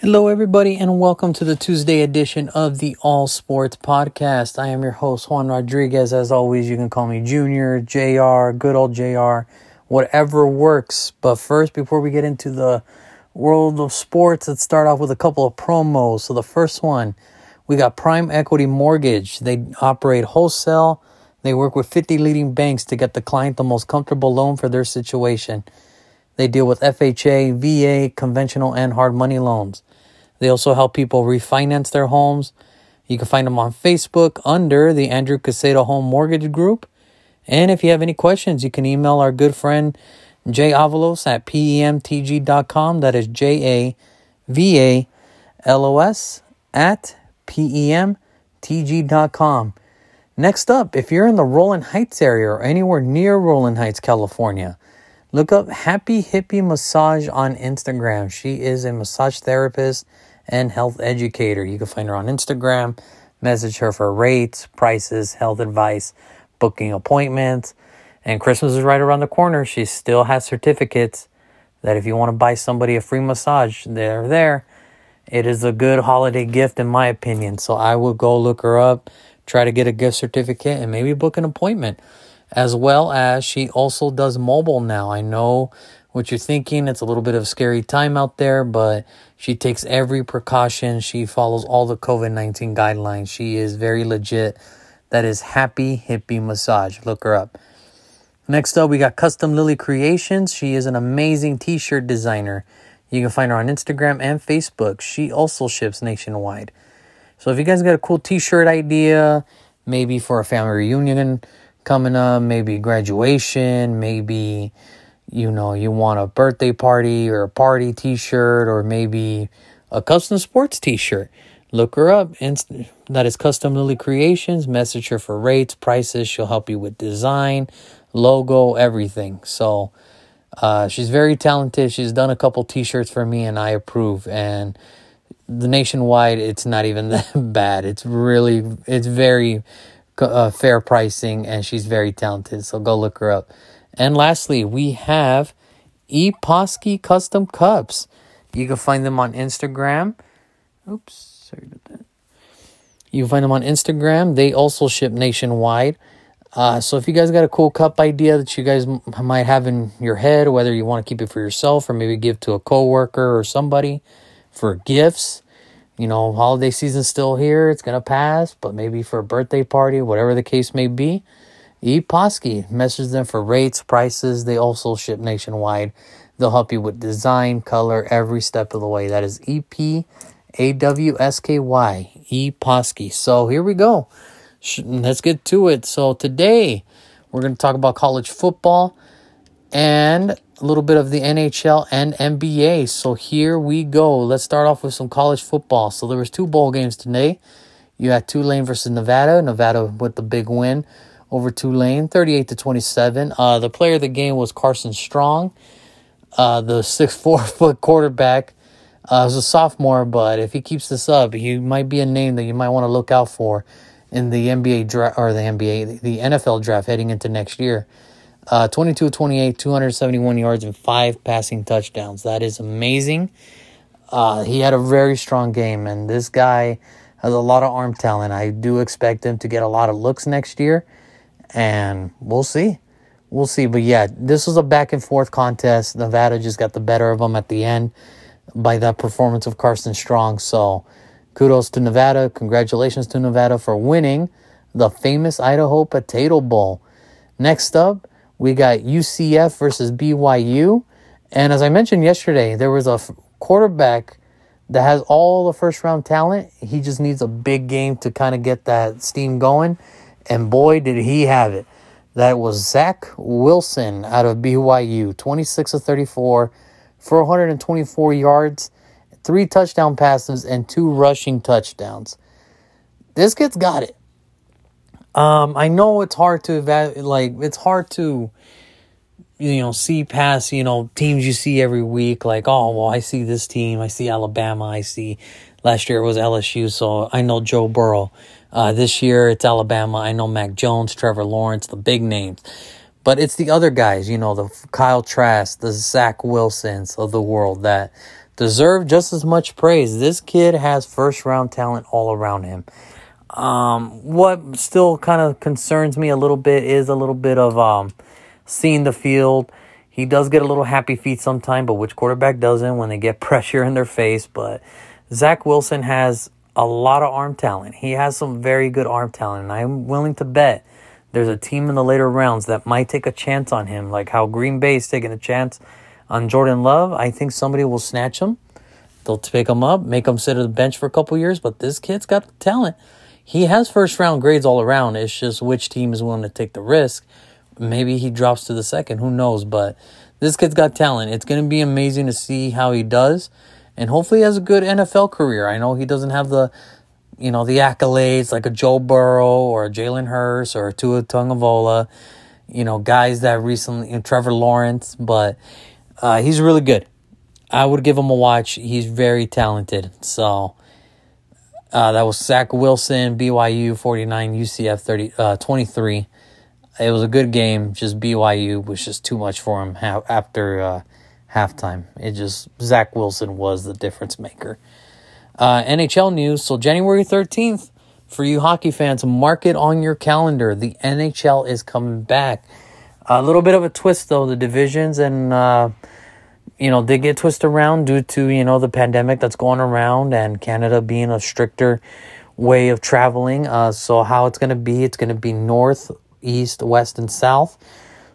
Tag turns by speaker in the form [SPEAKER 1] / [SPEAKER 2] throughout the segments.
[SPEAKER 1] Hello, everybody, and welcome to the Tuesday edition of the All Sports Podcast. I am your host, Juan Rodriguez. As always, you can call me Junior, JR, good old JR, whatever works. But first, before we get into the world of sports, let's start off with a couple of promos. So, the first one, we got Prime Equity Mortgage. They operate wholesale, they work with 50 leading banks to get the client the most comfortable loan for their situation. They deal with FHA, VA, conventional, and hard money loans. They also help people refinance their homes. You can find them on Facebook under the Andrew Casado Home Mortgage Group. And if you have any questions, you can email our good friend Jay Avalos at PEMTG.com. That is J A V A L O S at PEMTG.com. Next up, if you're in the Rowland Heights area or anywhere near Rowland Heights, California, look up Happy Hippie Massage on Instagram. She is a massage therapist and health educator. You can find her on Instagram, message her for rates, prices, health advice, booking appointments. And Christmas is right around the corner. She still has certificates that if you want to buy somebody a free massage, they're there. It is a good holiday gift, in my opinion. So I will go look her up, try to get a gift certificate, and maybe book an appointment. As well as she also does mobile now. I know what you're thinking. It's a little bit of scary time out there, but she takes every precaution. She follows all the COVID 19 guidelines. She is very legit. That is Happy Hippie Massage. Look her up. Next up, we got Custom Lily Creations. She is an amazing t shirt designer. You can find her on Instagram and Facebook. She also ships nationwide. So if you guys got a cool t shirt idea, maybe for a family reunion coming up, maybe graduation, maybe you know, you want a birthday party or a party t shirt or maybe a custom sports t shirt, look her up. Inst- that is Custom Lily Creations. Message her for rates, prices. She'll help you with design, logo, everything. So uh, she's very talented. She's done a couple t shirts for me and I approve. And the nationwide, it's not even that bad. It's really, it's very uh, fair pricing and she's very talented. So go look her up. And lastly, we have Epawsky Custom Cups. You can find them on Instagram. Oops, sorry about that. You can find them on Instagram. They also ship nationwide. Uh, so if you guys got a cool cup idea that you guys m- might have in your head, whether you want to keep it for yourself or maybe give to a coworker or somebody for gifts, you know, holiday season's still here. It's gonna pass, but maybe for a birthday party, whatever the case may be, Epawsky. Message them for rates, prices. They also ship nationwide. They'll help you with design, color, every step of the way. That is E P A W S K Y, Epawsky. So here we go. Let's get to it. So today we're going to talk about college football and a little bit of the NHL and NBA. So here we go. Let's start off with some college football. So there was two bowl games today. You had Tulane versus Nevada. Nevada with the big win over Tulane, 38 to 27. Uh, the player of the game was Carson Strong, uh, the six four foot quarterback. Uh, was a sophomore, but if he keeps this up, he might be a name that you might want to look out for in the NBA draft or the NBA, the NFL draft heading into next year. Uh, 22 28, 271 yards, and five passing touchdowns. That is amazing. Uh, he had a very strong game, and this guy has a lot of arm talent. I do expect him to get a lot of looks next year and we'll see. We'll see. But yeah, this was a back and forth contest. Nevada just got the better of them at the end by that performance of Carson Strong. So kudos to Nevada. Congratulations to Nevada for winning the famous Idaho Potato Bowl. Next up, we got UCF versus BYU. And as I mentioned yesterday, there was a quarterback that has all the first round talent. He just needs a big game to kind of get that steam going. And boy, did he have it. That was Zach Wilson out of BYU, 26 of 34, 424 yards, three touchdown passes, and two rushing touchdowns. This kid's got it. Um, I know it's hard to evaluate, like, it's hard to, you know, see past, you know, teams you see every week. Like, oh, well, I see this team. I see Alabama. I see last year it was LSU. So I know Joe Burrow. Uh, this year it's Alabama. I know Mac Jones, Trevor Lawrence, the big names. But it's the other guys, you know, the Kyle Trask, the Zach Wilsons of the world that deserve just as much praise. This kid has first round talent all around him. Um, what still kind of concerns me a little bit is a little bit of um, seeing the field. He does get a little happy feet sometime, but which quarterback doesn't when they get pressure in their face? But Zach Wilson has a lot of arm talent. He has some very good arm talent, and I'm willing to bet there's a team in the later rounds that might take a chance on him, like how Green Bay is taking a chance on Jordan Love. I think somebody will snatch him. They'll pick him up, make him sit at the bench for a couple years, but this kid's got the talent. He has first round grades all around. It's just which team is willing to take the risk. Maybe he drops to the second. Who knows? But this kid's got talent. It's going to be amazing to see how he does. And hopefully he has a good NFL career. I know he doesn't have the you know, the accolades like a Joe Burrow or a Jalen Hurts or a Tua Tagovailoa, you know, guys that recently, you know, Trevor Lawrence, but uh, he's really good. I would give him a watch. He's very talented. So uh, that was Zach Wilson, BYU 49, UCF 30, uh, 23. It was a good game. Just BYU was just too much for him ha- after uh, halftime. It just, Zach Wilson was the difference maker. Uh, NHL news. So January 13th, for you hockey fans, mark it on your calendar. The NHL is coming back. A little bit of a twist though. The divisions and uh, you know did get twisted around due to you know the pandemic that's going around and Canada being a stricter way of traveling. Uh, so how it's going to be? It's going to be north, east, west, and south.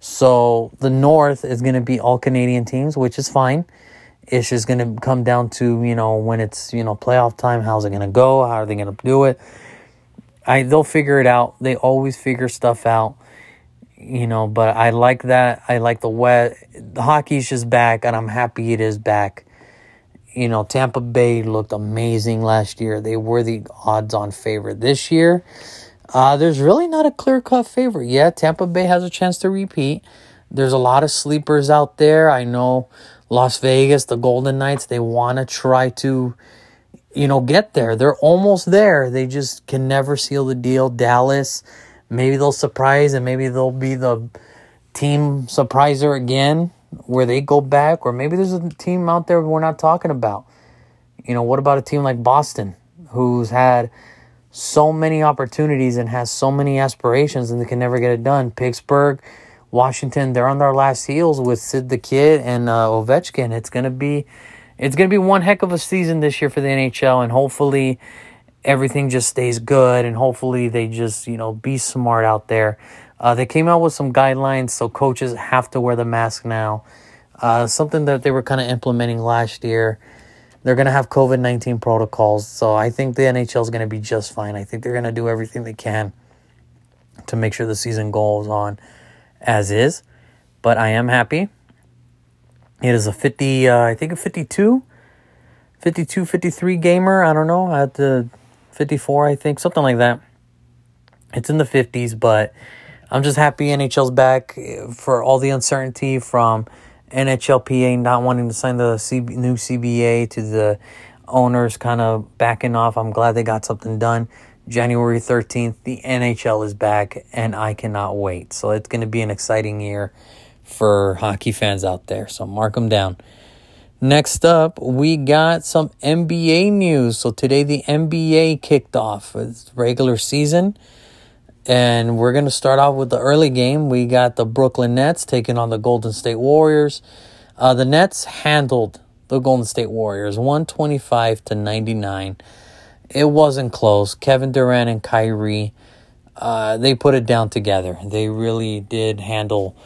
[SPEAKER 1] So the north is going to be all Canadian teams, which is fine. It's just going to come down to, you know, when it's, you know, playoff time, how's it going to go? How are they going to do it? I they'll figure it out. They always figure stuff out. You know, but I like that. I like the wet. The hockey's just back and I'm happy it is back. You know, Tampa Bay looked amazing last year. They were the odds on favorite this year. Uh, there's really not a clear cut favorite. Yeah, Tampa Bay has a chance to repeat. There's a lot of sleepers out there. I know Las Vegas, the Golden Knights, they want to try to, you know, get there. They're almost there. They just can never seal the deal. Dallas, maybe they'll surprise and maybe they'll be the team surpriser again where they go back. Or maybe there's a team out there we're not talking about. You know, what about a team like Boston who's had so many opportunities and has so many aspirations and they can never get it done? Pittsburgh Washington, they're on their last heels with Sid the Kid and uh, Ovechkin. It's gonna be, it's gonna be one heck of a season this year for the NHL, and hopefully, everything just stays good, and hopefully they just you know be smart out there. Uh, they came out with some guidelines, so coaches have to wear the mask now. Uh, something that they were kind of implementing last year. They're going to have COVID 19 protocols. So I think the NHL is going to be just fine. I think they're going to do everything they can to make sure the season goes on as is, but I am happy. It is a 50, uh, I think a 52, 52, 53 gamer. I don't know, at the 54, I think, something like that. It's in the 50s, but I'm just happy NHL's back eh, for all the uncertainty from NHLPA not wanting to sign the new CBA to the owners kind of backing off. I'm glad they got something done. January 13th, the NHL is back, and I cannot wait. So it's going to be an exciting year for hockey fans out there. So mark them down. Next up, we got some NBA news. So today, the NBA kicked off its regular season. And we're going to start off with the early game. We got the Brooklyn Nets taking on the Golden State Warriors. Uh, the Nets handled the Golden State Warriors 125 to 99 it wasn't close. Kevin Durant and Kyrie, uh, they put it down together. They really did handle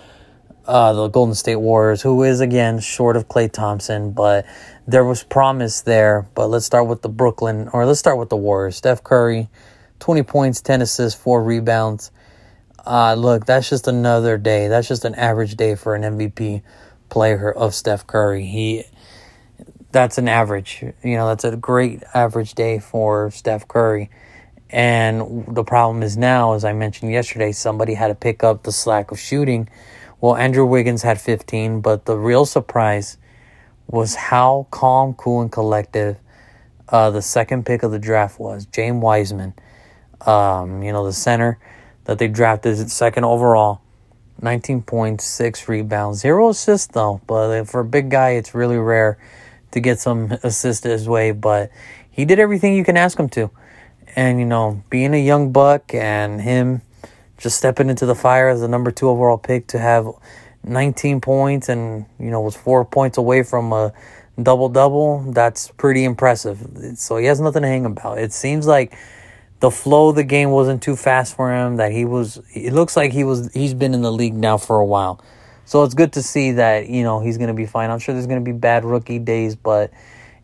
[SPEAKER 1] uh, the Golden State Warriors, who is again short of Klay Thompson, but there was promise there. But let's start with the Brooklyn, or let's start with the Warriors. Steph Curry, 20 points, 10 assists, 4 rebounds. Uh, look, that's just another day. That's just an average day for an MVP player of Steph Curry. He that's an average. You know, that's a great average day for Steph Curry. And the problem is now, as I mentioned yesterday, somebody had to pick up the slack of shooting. Well, Andrew Wiggins had 15, but the real surprise was how calm, cool, and collective uh, the second pick of the draft was. James Wiseman, um, you know, the center that they drafted second overall. 19.6 rebounds, zero assists though. But for a big guy, it's really rare to get some assist his way, but he did everything you can ask him to. And, you know, being a young buck and him just stepping into the fire as the number two overall pick to have 19 points and, you know, was four points away from a double double, that's pretty impressive. So he has nothing to hang about. It seems like the flow of the game wasn't too fast for him, that he was, it looks like he was, he's been in the league now for a while. So it's good to see that, you know, he's going to be fine. I'm sure there's going to be bad rookie days, but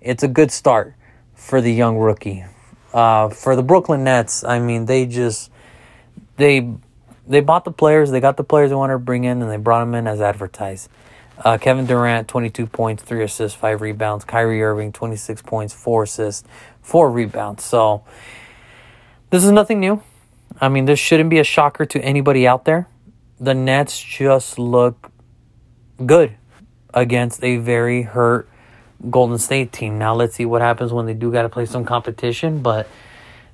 [SPEAKER 1] it's a good start for the young rookie. Uh, for the Brooklyn Nets, I mean, they just they they bought the players, they got the players they wanted to bring in, and they brought them in as advertised. Uh, Kevin Durant, 22 points, 3 assists, 5 rebounds. Kyrie Irving, 26 points, 4 assists, 4 rebounds. So, this is nothing new. I mean, this shouldn't be a shocker to anybody out there. The Nets just look good against a very hurt Golden State team. Now let's see what happens when they do got to play some competition. But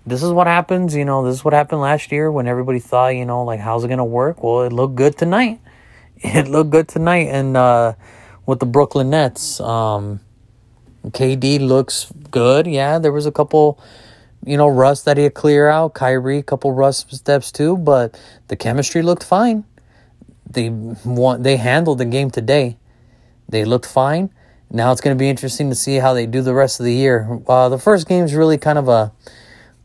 [SPEAKER 1] this is what happens. You know, this is what happened last year when everybody thought, you know, like how's it gonna work? Well, it looked good tonight. It looked good tonight, and uh, with the Brooklyn Nets, um, KD looks good. Yeah, there was a couple. You know, rust that he had clear out. Kyrie, a couple rust steps too, but the chemistry looked fine they want they handled the game today. They looked fine. Now it's going to be interesting to see how they do the rest of the year. Uh, the first game is really kind of a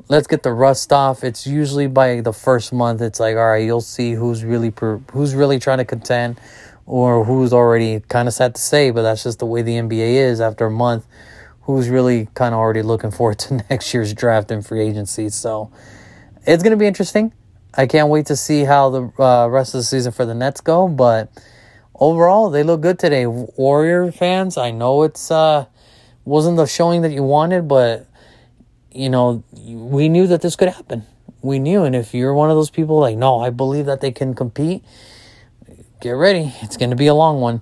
[SPEAKER 1] let's get the rust off. It's usually by the first month. It's like all right, you'll see who's really per, who's really trying to contend, or who's already kind of sad to say, but that's just the way the NBA is. After a month, who's really kind of already looking forward to next year's draft and free agency. So it's to be interesting. I can't wait to see how the uh, rest of the season for the Nets go. But overall, they look good today. Warrior fans, I know it's uh, wasn't the showing that you wanted, but you know we knew that this could happen. We knew, and if you're one of those people like, no, I believe that they can compete. Get ready. It's going to be a long one.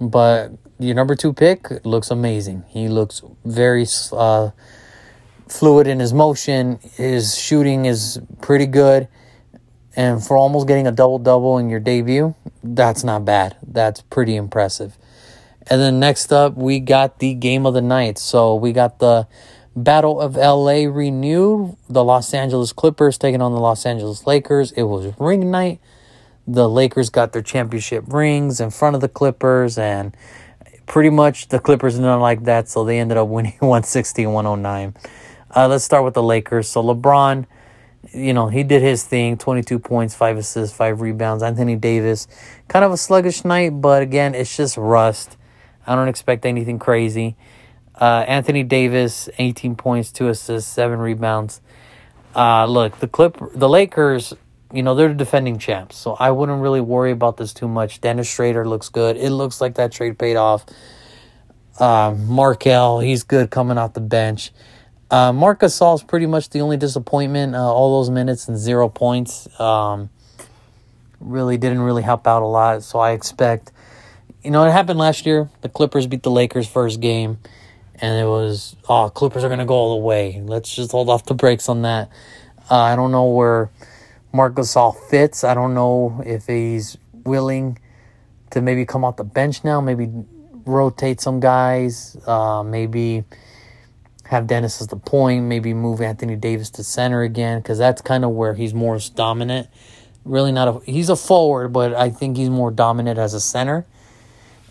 [SPEAKER 1] But your number two pick looks amazing. He looks very uh, fluid in his motion. His shooting is pretty good. And for almost getting a double double in your debut, that's not bad. That's pretty impressive. And then next up, we got the game of the night. So we got the Battle of LA renewed. The Los Angeles Clippers taking on the Los Angeles Lakers. It was ring night. The Lakers got their championship rings in front of the Clippers, and pretty much the Clippers didn't like that, so they ended up winning 160 109. Uh, let's start with the Lakers. So LeBron you know, he did his thing 22 points, 5 assists, 5 rebounds. Anthony Davis, kind of a sluggish night, but again, it's just rust. I don't expect anything crazy. Uh, Anthony Davis, 18 points, 2 assists, 7 rebounds. Uh, look, the clip, the Lakers, you know, they're the defending champs, so I wouldn't really worry about this too much. Dennis Schroeder looks good. It looks like that trade paid off. Uh, Markelle, he's good coming off the bench. Uh, Marc Gasol is pretty much the only disappointment. Uh, all those minutes and zero points um, really didn't really help out a lot. So I expect, you know, it happened last year. The Clippers beat the Lakers first game, and it was oh Clippers are gonna go all the way. Let's just hold off the brakes on that. Uh, I don't know where Marc Gasol fits. I don't know if he's willing to maybe come off the bench now. Maybe rotate some guys. Uh, maybe have Dennis as the point, maybe move Anthony Davis to center again because that's kind of where he's more dominant. Really not a he's a forward, but I think he's more dominant as a center.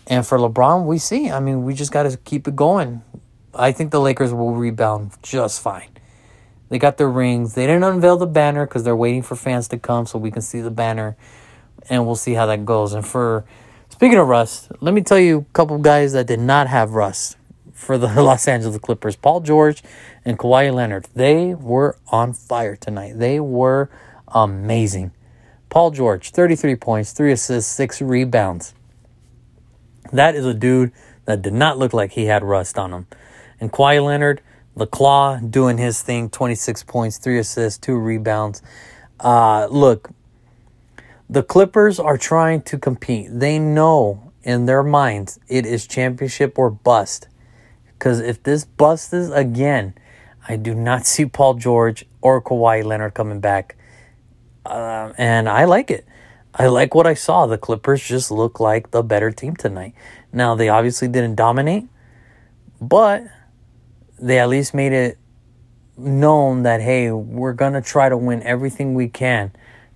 [SPEAKER 1] And for LeBron, we see. I mean, we just got to keep it going. I think the Lakers will rebound just fine. They got their rings. They didn't unveil the banner because they're waiting for fans to come so we can see the banner, and we'll see how that goes. And for speaking of Rust, let me tell you a couple guys that did not have Rust for the Los Angeles Clippers. Paul George and Kawhi Leonard, they were on fire tonight. They were amazing. Paul George, 33 points, 3 assists, 6 rebounds. That is a dude that did not look like he had rust on him. And Kawhi Leonard, the claw, doing his thing, 26 points, 3 assists, 2 rebounds. Uh, look, the Clippers are trying to compete. They know in their minds it is championship or bust. Because if this busts again, I do not see Paul George or Kawhi Leonard coming back. Um, and I like it. I like what I saw. The Clippers just look like the better team tonight. Now, they obviously didn't dominate, But they at least made it known that hey, we're gonna try to win everything we can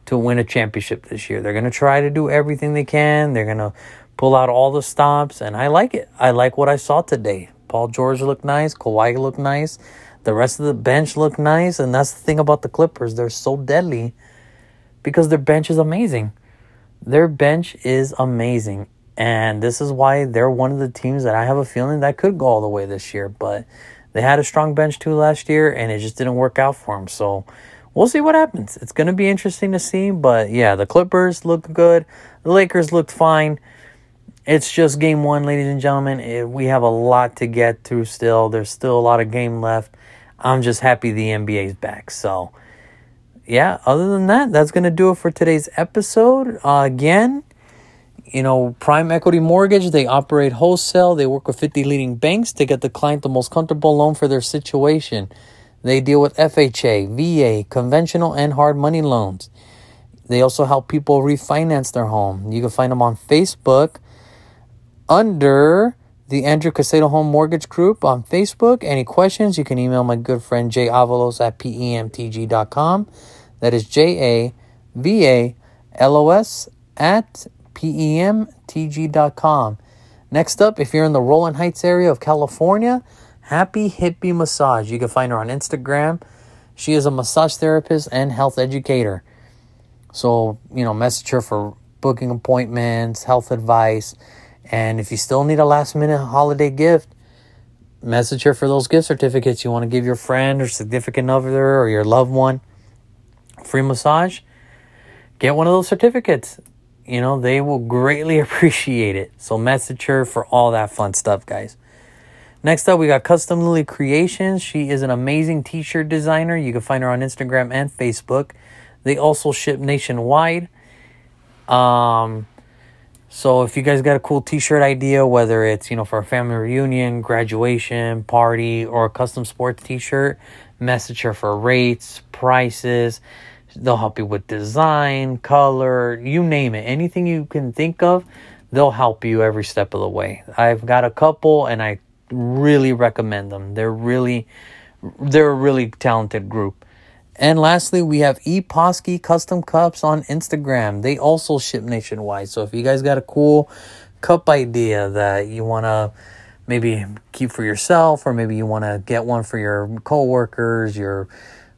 [SPEAKER 1] to win a championship this year. They're gonna try to do everything they can. They're gonna pull out all the stops, and I like it. I like what I saw today. Paul George looked nice. Kawhi looked nice. The rest of the bench looked nice, and that's the thing about the Clippers. They're so deadly because their bench is amazing. Their bench is amazing. And this is why they're one of the teams that I have a feeling that could go all the way this year. But they had a strong bench too last year, and it just didn't work out for them. So we'll see what happens. It's going to be interesting to see. But yeah, the Clippers look good. The Lakers looked fine. It's just game one, ladies and gentlemen. It, we have a lot to get through still. There's still a lot of game left. I'm just happy the NBA's back. So yeah, other than that, that's going to do it for today's episode. Uh, again, you know, Prime Equity Mortgage, they operate wholesale. They work with 50 leading banks to get the client the most comfortable loan for their situation. They deal with FHA, VA, conventional, and hard money loans. They also help people refinance their home. You can find them on Facebook under the Andrew Casado Home Mortgage Group on Facebook. Any questions, you can email my good friend Jay Avalos at PEMTG.com. That is J A V A L O S at PEMTG.com. Next up, if you're in the Rowland Heights area of California, Happy Hippie Massage. You can find her on Instagram. She is a massage therapist and health educator. So, you know, message her for booking appointments, health advice. And if you still need a last minute holiday gift, message her for those gift certificates you want to give your friend or significant other or your loved one free massage, get one of those certificates. You know, they will greatly appreciate it. So message her for all that fun stuff, guys. Next up, we got Custom Lily Creations. She is an amazing t shirt designer. You can find her on Instagram and Facebook. They also ship nationwide. Um, so if you guys got a cool t-shirt idea, whether it's, you know, for a family reunion, graduation, party, or a custom sports t-shirt, message her for rates, prices. They'll help you with design, color, you name it. Anything you can think of, they'll help you every step of the way. I've got a couple and I really recommend them. They're really they're a really talented group. And lastly, we have Epawsky Custom Cups on Instagram. They also ship nationwide. So if you guys got a cool cup idea that you want to maybe keep for yourself or maybe you want to get one for your coworkers, your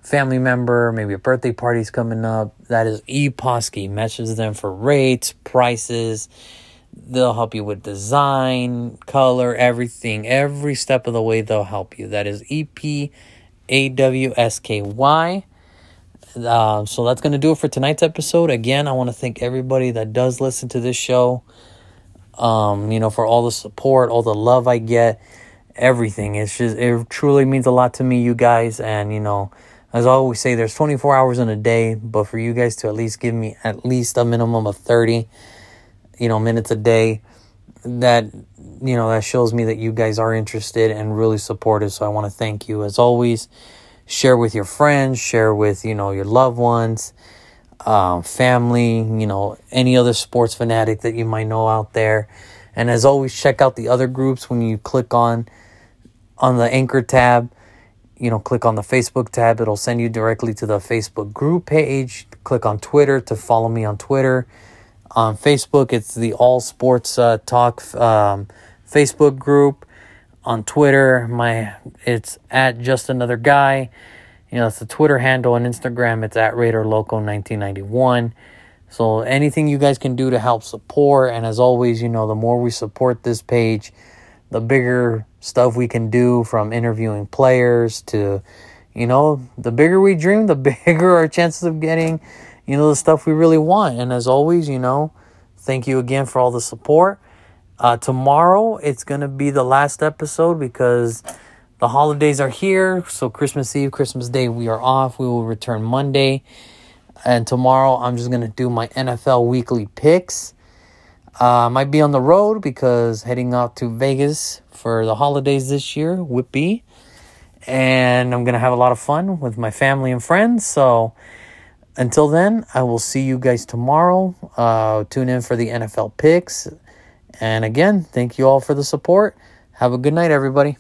[SPEAKER 1] family member, maybe a birthday party's coming up, that is Epawsky. Message them for rates, prices. They'll help you with design, color, everything. Every step of the way, they'll help you. That is E P A W S K Y. Uh, so that's going to do it for tonight's episode. Again, I want to thank everybody that does listen to this show. Um, you know, for all the support, all the love I get, everything. It's just, it truly means a lot to me, you guys. And, you know, as I always say, there's 24 hours in a day, but for you guys to at least give me at least a minimum of 30, you know, minutes a day, that, you know, that shows me that you guys are interested and really supportive. So I want to thank you as always share with your friends, share with, you know, your loved ones, um, family, you know, any other sports fanatic that you might know out there. And as always, check out the other groups when you click on on the anchor tab. You know, click on the Facebook tab. It'll send you directly to the Facebook group page. Click on Twitter to follow me on Twitter. On Facebook, it's the All Sports uh, Talk um, Facebook group on Twitter. My it's at just another guy. You know, it's the Twitter handle and Instagram. It's at Raider Loco 1991. So anything you guys can do to help support, and as always, you know, the more we support this page, the bigger stuff we can do from interviewing players to, you know, the bigger we dream, the bigger our chances of getting, you know, the stuff we really want. And as always, you know, thank you again for all the support. Uh, tomorrow it's gonna be the last episode because the holidays are here. So Christmas Eve, Christmas Day, we are off. We will return Monday, and tomorrow I'm just gonna do my NFL weekly picks. Uh, might be on the road because heading out to Vegas for the holidays this year, Whippy, and I'm gonna have a lot of fun with my family and friends. So. Until then, I will see you guys tomorrow. Uh, tune in for the NFL picks. And again, thank you all for the support. Have a good night, everybody.